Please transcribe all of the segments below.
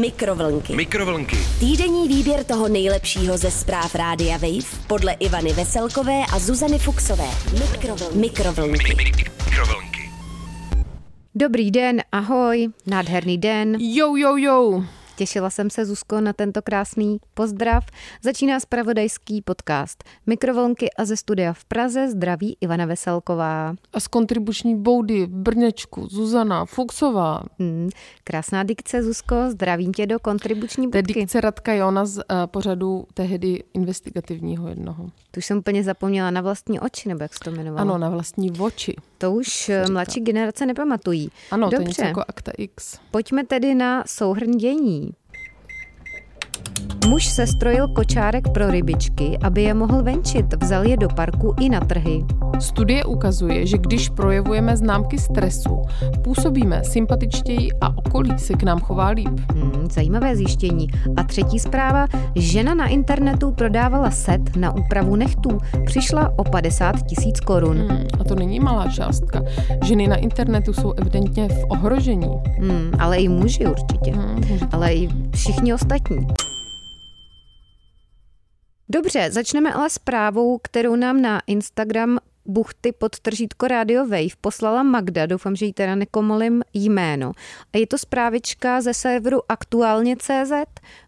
Mikrovlnky. Mikrovlnky. Týdenní výběr toho nejlepšího ze zpráv Rádia Wave podle Ivany Veselkové a Zuzany Fuxové. Mikrovlnky. Mikrovlnky. Mikrovlnky. Dobrý den, ahoj, nádherný den. Jo, jo, jo. Těšila jsem se, Zuzko, na tento krásný pozdrav. Začíná spravodajský podcast Mikrovlnky a ze studia v Praze zdraví Ivana Veselková. A z kontribuční boudy v Brněčku Zuzana Fuxová. Hmm, krásná dikce, Zuzko, zdravím tě do kontribuční To je budky. dikce Radka Jona z uh, pořadu tehdy investigativního jednoho. Tu už jsem úplně zapomněla na vlastní oči, nebo jak se to jmenovalo. Ano, na vlastní oči. To už eh, mladší generace nepamatují. Ano, to je Dobře, něco jako Akta X. pojďme tedy na souhrn dění. Muž se strojil kočárek pro rybičky, aby je mohl venčit. Vzal je do parku i na trhy. Studie ukazuje, že když projevujeme známky stresu, působíme sympatičtěji a okolí se k nám chová líp. Hmm, zajímavé zjištění. A třetí zpráva. Žena na internetu prodávala set na úpravu nechtů. Přišla o 50 tisíc korun. Hmm, a to není malá částka. Ženy na internetu jsou evidentně v ohrožení. Hmm, ale i muži určitě. Hmm, Ale i všichni ostatní. Dobře, začneme ale zprávou, kterou nám na Instagram buchty pod tržítko Radio Wave poslala Magda, doufám, že jí teda nekomolím jméno. A je to zprávička ze serveru aktuálně.cz.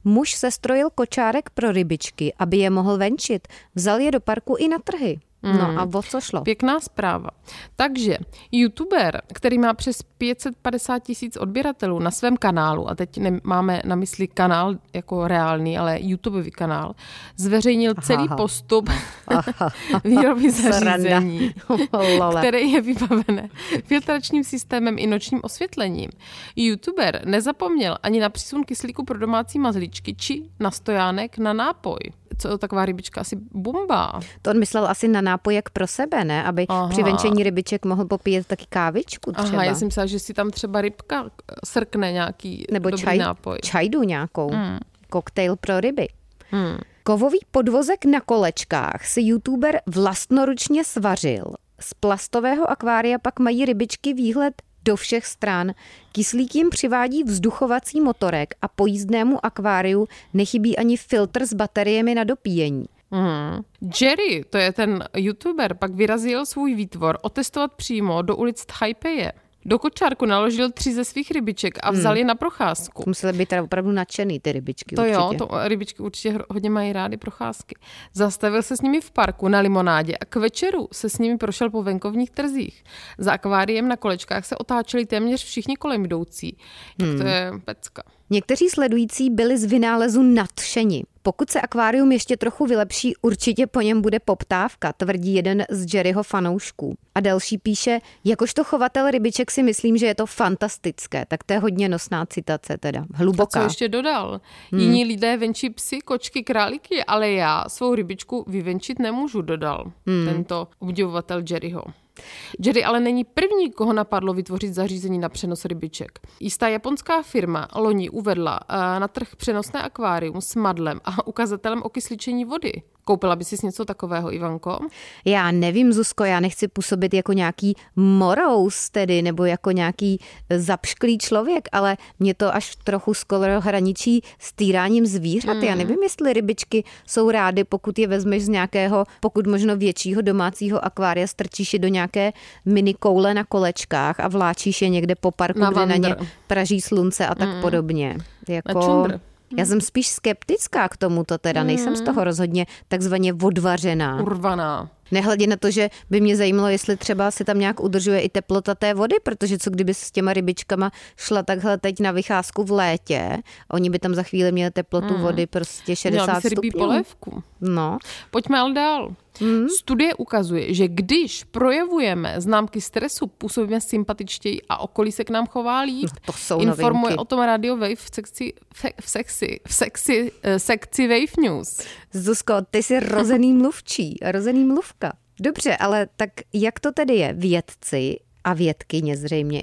Muž se strojil kočárek pro rybičky, aby je mohl venčit. Vzal je do parku i na trhy. No a o co šlo? Pěkná zpráva. Takže youtuber, který má přes 550 tisíc odběratelů na svém kanálu, a teď nemáme na mysli kanál jako reálný, ale YouTubeový kanál, zveřejnil celý Aha. postup výroby Sranda. zařízení, které je vybavené filtračním systémem i nočním osvětlením. YouTuber nezapomněl ani na přísun kyslíku pro domácí mazličky či na stojánek na nápoj. Co taková rybička asi bomba. To on myslel asi na nápojek pro sebe, ne? Aby Aha. při venčení rybiček mohl popíjet taky kávičku třeba. Aha, já jsem myslela, že si tam třeba rybka srkne nějaký Nebo dobrý čaj, nápoj. čajdu nějakou. Mm. Koktejl pro ryby. Hmm. Kovový podvozek na kolečkách si youtuber vlastnoručně svařil. Z plastového akvária pak mají rybičky výhled do všech stran. Kyslík jim přivádí vzduchovací motorek a po jízdnému akváriu nechybí ani filtr s bateriemi na dopíjení. Hmm. Jerry, to je ten youtuber, pak vyrazil svůj výtvor otestovat přímo do ulic Taipeje. Do kočárku naložil tři ze svých rybiček a vzal je na procházku. Musely být teda opravdu nadšený ty rybičky To určitě. jo, to rybičky určitě hodně mají rády procházky. Zastavil se s nimi v parku na limonádě a k večeru se s nimi prošel po venkovních trzích. Za akváriem na kolečkách se otáčeli téměř všichni kolem jdoucí. Tak Hmm. to je pecka. Někteří sledující byli z vynálezu nadšeni. Pokud se akvárium ještě trochu vylepší, určitě po něm bude poptávka, tvrdí jeden z Jerryho fanoušků. A další píše, jakožto chovatel rybiček si myslím, že je to fantastické. Tak to je hodně nosná citace teda, A co hluboká. ještě dodal? Hmm. Jiní lidé venčí psy, kočky, králíky, ale já svou rybičku vyvenčit nemůžu, dodal hmm. tento obdivovatel Jerryho. Jerry ale není první, koho napadlo vytvořit zařízení na přenos rybiček. Jistá japonská firma loni uvedla eh, na trh přenosné akvárium s madlem a ukazatelem okysličení vody. Koupila by si něco takového, Ivanko? Já nevím, Zuzko, já nechci působit jako nějaký morous tedy, nebo jako nějaký zapšklý člověk, ale mě to až trochu skoro hraničí s týráním zvířat. Já nevím, jestli rybičky jsou rády, pokud je vezmeš z nějakého, pokud možno většího domácího akvária, strčíš je do nějaké mini koule na kolečkách a vláčíš je někde po parku, Na kde na ně vandr. praží slunce a tak podobně. Jako... čundr. Já jsem spíš skeptická k tomuto teda, nejsem z toho rozhodně takzvaně odvařená. Urvaná. Nehledě na to, že by mě zajímalo, jestli třeba se tam nějak udržuje i teplota té vody, protože co kdyby s těma rybičkama šla takhle teď na vycházku v létě, oni by tam za chvíli měli teplotu vody prostě 60 Měla by si rybí stupňů. polévku. No, Pojďme ale dál. Hmm. Studie ukazuje, že když projevujeme známky stresu, působíme sympatičtěji a okolí se k nám chová líp. No, to jsou Informuje novinky. o tom Radio Wave v sekci, fe, v sexy, v sexy, eh, sekci Wave News. Zuzko, ty jsi rozený mluvčí, rozený mluvka. Dobře, ale tak jak to tedy je? Vědci a vědkyně zřejmě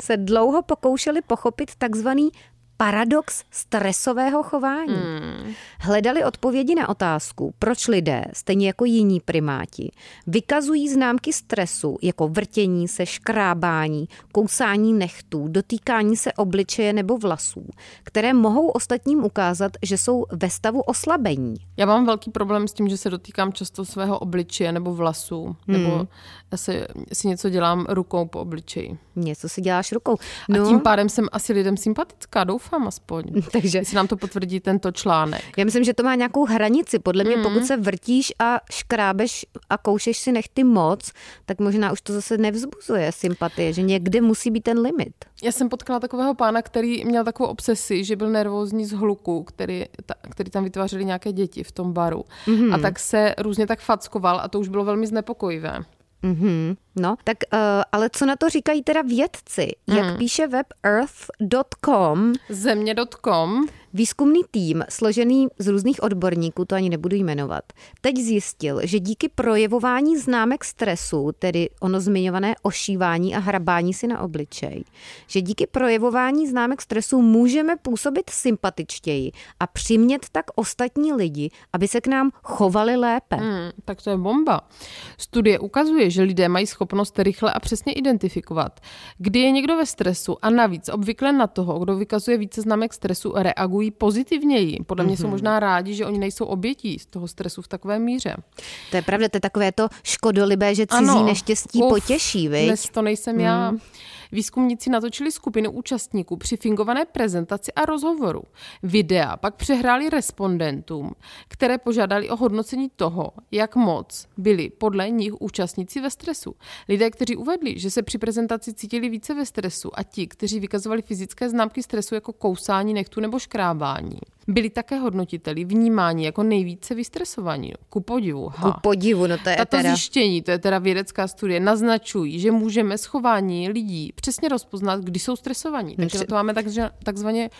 se dlouho pokoušeli pochopit takzvaný paradox stresového chování. Hmm. Hledali odpovědi na otázku, proč lidé, stejně jako jiní primáti, vykazují známky stresu jako vrtění se, škrábání, kousání nechtů, dotýkání se obličeje nebo vlasů, které mohou ostatním ukázat, že jsou ve stavu oslabení. Já mám velký problém s tím, že se dotýkám často svého obličeje nebo vlasů, hmm. nebo já si, si něco dělám rukou po obličeji. Něco si děláš rukou. No. A tím pádem jsem asi lidem sympatická, doufám aspoň. Takže si nám to potvrdí tento článek. Já myslím, že to má nějakou hranici. Podle mě, mm. pokud se vrtíš a škrábeš a koušeš si nechty moc, tak možná už to zase nevzbuzuje sympatie, že někde musí být ten limit. Já jsem potkala takového pána, který měl takovou obsesi, že byl nervózní z hluku, který, ta, který tam vytvářeli nějaké děti v tom baru. Mm-hmm. A tak se různě tak fackoval a to už bylo velmi znepokojivé. Mm-hmm. No, tak uh, ale co na to říkají teda vědci? Mm. Jak píše web earth.com? Země.com. Výzkumný tým, složený z různých odborníků, to ani nebudu jmenovat, teď zjistil, že díky projevování známek stresu, tedy ono zmiňované ošívání a hrabání si na obličej, že díky projevování známek stresu můžeme působit sympatičtěji a přimět tak ostatní lidi, aby se k nám chovali lépe. Hmm, tak to je bomba. Studie ukazuje, že lidé mají schopnost rychle a přesně identifikovat, kdy je někdo ve stresu a navíc obvykle na toho, kdo vykazuje více známek stresu, reagují reagují pozitivněji. Podle mě mm-hmm. jsou mhm. možná rádi, že oni nejsou obětí z toho stresu v takové míře. To je pravda, to je takové to škodolibé, že cizí ano, neštěstí uf, potěší, viď? Dnes to nejsem mm. já. Výzkumníci natočili skupinu účastníků při fingované prezentaci a rozhovoru. Videa pak přehráli respondentům, které požádali o hodnocení toho, jak moc byli podle nich účastníci ve stresu. Lidé, kteří uvedli, že se při prezentaci cítili více ve stresu a ti, kteří vykazovali fyzické známky stresu jako kousání nechtu nebo škrábání, byli také hodnotiteli vnímání jako nejvíce vystresovaní. Ku podivu. Ha. Ku podivu, no to je Tato teda... zjištění, to je teda vědecká studie, naznačují, že můžeme schování lidí přesně rozpoznat, kdy jsou stresovaní. Takže na to máme takže, takzvaně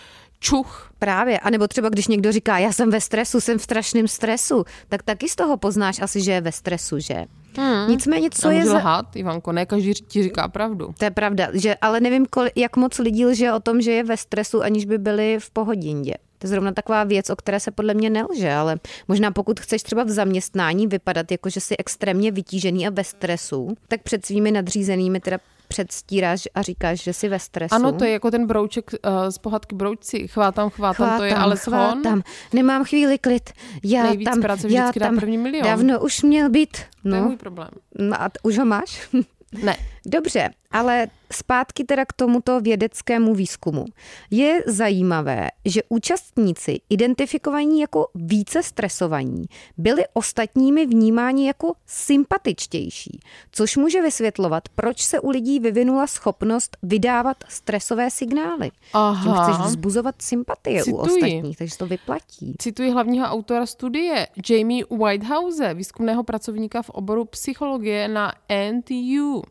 čuch. Právě, a nebo třeba když někdo říká, já jsem ve stresu, jsem v strašném stresu, tak taky z toho poznáš asi, že je ve stresu, že? Hmm. Nicméně, co je... Za... lhát, Ivanko, ne každý ti říká pravdu. To je pravda, že, ale nevím, kol, jak moc lidí lže o tom, že je ve stresu, aniž by byli v pohodindě. To je zrovna taková věc, o které se podle mě nelže, ale možná pokud chceš třeba v zaměstnání vypadat jako, že jsi extrémně vytížený a ve stresu, tak před svými nadřízenými teda předstíráš a říkáš, že jsi ve stresu. Ano, to je jako ten brouček uh, z pohádky Broučci. Chvátám, chvátám, chvátám to je ale chvátám. Nemám chvíli klid. Já Nejvíc tam, práce já tam první milion. Dávno už měl být. No. To je no. můj problém. No a už ho máš? Ne. Dobře, ale zpátky teda k tomuto vědeckému výzkumu. Je zajímavé, že účastníci identifikovaní jako více stresovaní byli ostatními vnímáni jako sympatičtější, což může vysvětlovat, proč se u lidí vyvinula schopnost vydávat stresové signály. Aha. Tím chceš vzbuzovat sympatie Cituji. u ostatních, takže to vyplatí. Cituji hlavního autora studie, Jamie Whitehouse, výzkumného pracovníka v oboru psychologie na NTU.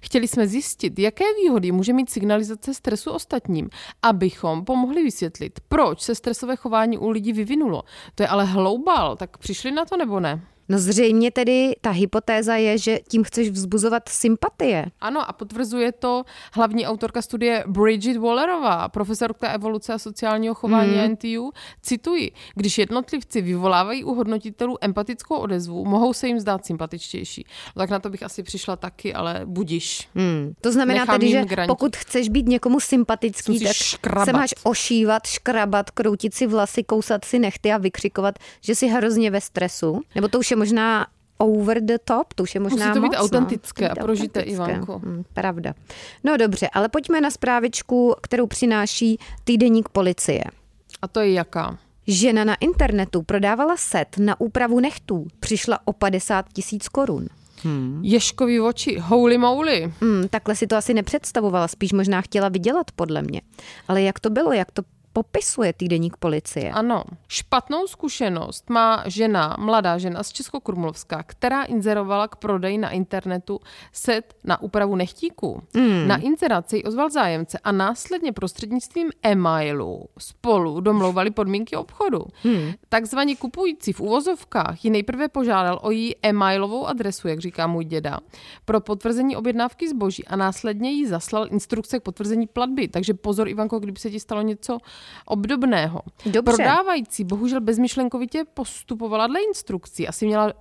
Chtěli jsme zjistit, jaké výhody může mít signalizace stresu ostatním, abychom pomohli vysvětlit, proč se stresové chování u lidí vyvinulo. To je ale hloubal, tak přišli na to nebo ne? No zřejmě tedy ta hypotéza je, že tím chceš vzbuzovat sympatie. Ano a potvrzuje to hlavní autorka studie Bridget Wallerová, profesorka evoluce a sociálního chování mm. NTU. Cituji, když jednotlivci vyvolávají u hodnotitelů empatickou odezvu, mohou se jim zdát sympatičtější. No, tak na to bych asi přišla taky, ale budiš. Mm. To znamená Nechám tedy, že granit. pokud chceš být někomu sympatický, tak škrabat. se máš ošívat, škrabat, kroutit si vlasy, kousat si nechty a vykřikovat, že jsi hrozně ve stresu. Nebo to už je možná over the top, to už je možná Musí to být moc, no. autentické no. a prožité, Ivanko. Hmm, pravda. No dobře, ale pojďme na zprávičku, kterou přináší týdeník policie. A to je jaká? Žena na internetu prodávala set na úpravu nechtů. Přišla o 50 tisíc korun. Hmm. Ješkový oči, holy moly. Hmm, takhle si to asi nepředstavovala, spíš možná chtěla vydělat, podle mě. Ale jak to bylo, jak to popisuje týdeník policie. Ano. Špatnou zkušenost má žena, mladá žena z Českokrumlovska, která inzerovala k prodeji na internetu set na úpravu nechtíků. Mm. Na inzeraci ozval zájemce a následně prostřednictvím e-mailu spolu domlouvali podmínky obchodu. Mm. Takzvaní kupující v uvozovkách ji nejprve požádal o její e-mailovou adresu, jak říká můj děda, pro potvrzení objednávky zboží a následně jí zaslal instrukce k potvrzení platby. Takže pozor, Ivanko, kdyby se ti stalo něco obdobného. Dobře. Prodávající bohužel bezmyšlenkovitě postupovala dle instrukcí. Asi měla e,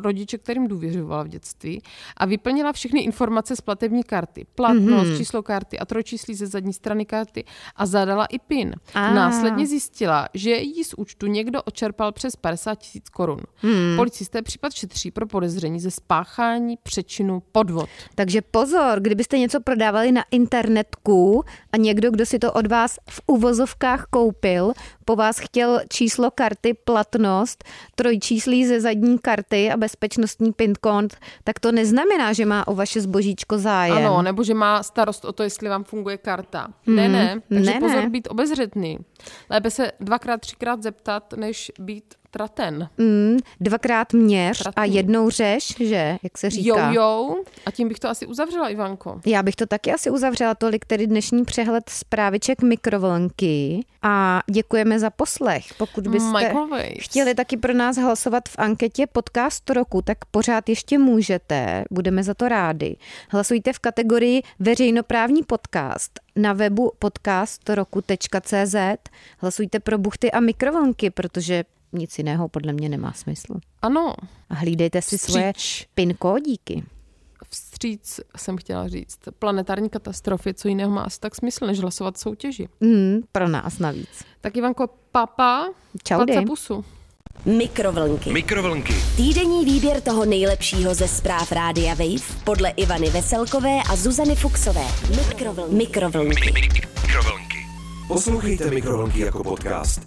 rodiče, kterým důvěřovala v dětství a vyplnila všechny informace z platební karty. Platnost, mm-hmm. číslo karty a trojčíslí ze zadní strany karty a zadala i PIN. A. Následně zjistila, že jí z účtu někdo očerpal přes 50 tisíc korun. Hmm. Policisté případ šetří pro podezření ze spáchání přečinu podvod. Takže pozor, kdybyste něco prodávali na internetku a někdo, kdo si to od vás v uvozovkách koupil, po vás chtěl číslo karty, platnost, trojčíslí ze zadní karty a bezpečnostní PIN kód, tak to neznamená, že má o vaše zbožíčko zájem. Ano, nebo že má starost o to, jestli vám funguje karta. Mm, ne, ne, takže ne, pozor ne. být obezřetný. Lépe se dvakrát, třikrát zeptat, než být traten. Mm, dvakrát měř Tratný. a jednou řeš, že, jak se říká. Jo, jo. A tím bych to asi uzavřela, Ivanko. Já bych to taky asi uzavřela. Tolik tedy dnešní přehled zpráviček mikrovlnky. A děkujeme za poslech. Pokud byste chtěli taky pro nás hlasovat v anketě podcast roku, tak pořád ještě můžete. Budeme za to rádi. Hlasujte v kategorii veřejnoprávní podcast na webu podcastroku.cz. Hlasujte pro buchty a mikrovlnky, protože nic jiného podle mě nemá smysl. Ano. A hlídejte si Vstříč. svoje PIN kódíky. Vstříc jsem chtěla říct. Planetární katastrofy, co jiného má asi tak smysl, než hlasovat soutěži. Mm, pro nás navíc. Tak Ivanko, papa, Čau, pusu. Mikrovlnky. Mikrovlnky. Týdenní výběr toho nejlepšího ze zpráv Rádia Wave podle Ivany Veselkové a Zuzany Fuxové. Mikrovlnky. Mikrovlnky. Mikrovlnky. Poslouchejte Mikrovlnky jako podcast.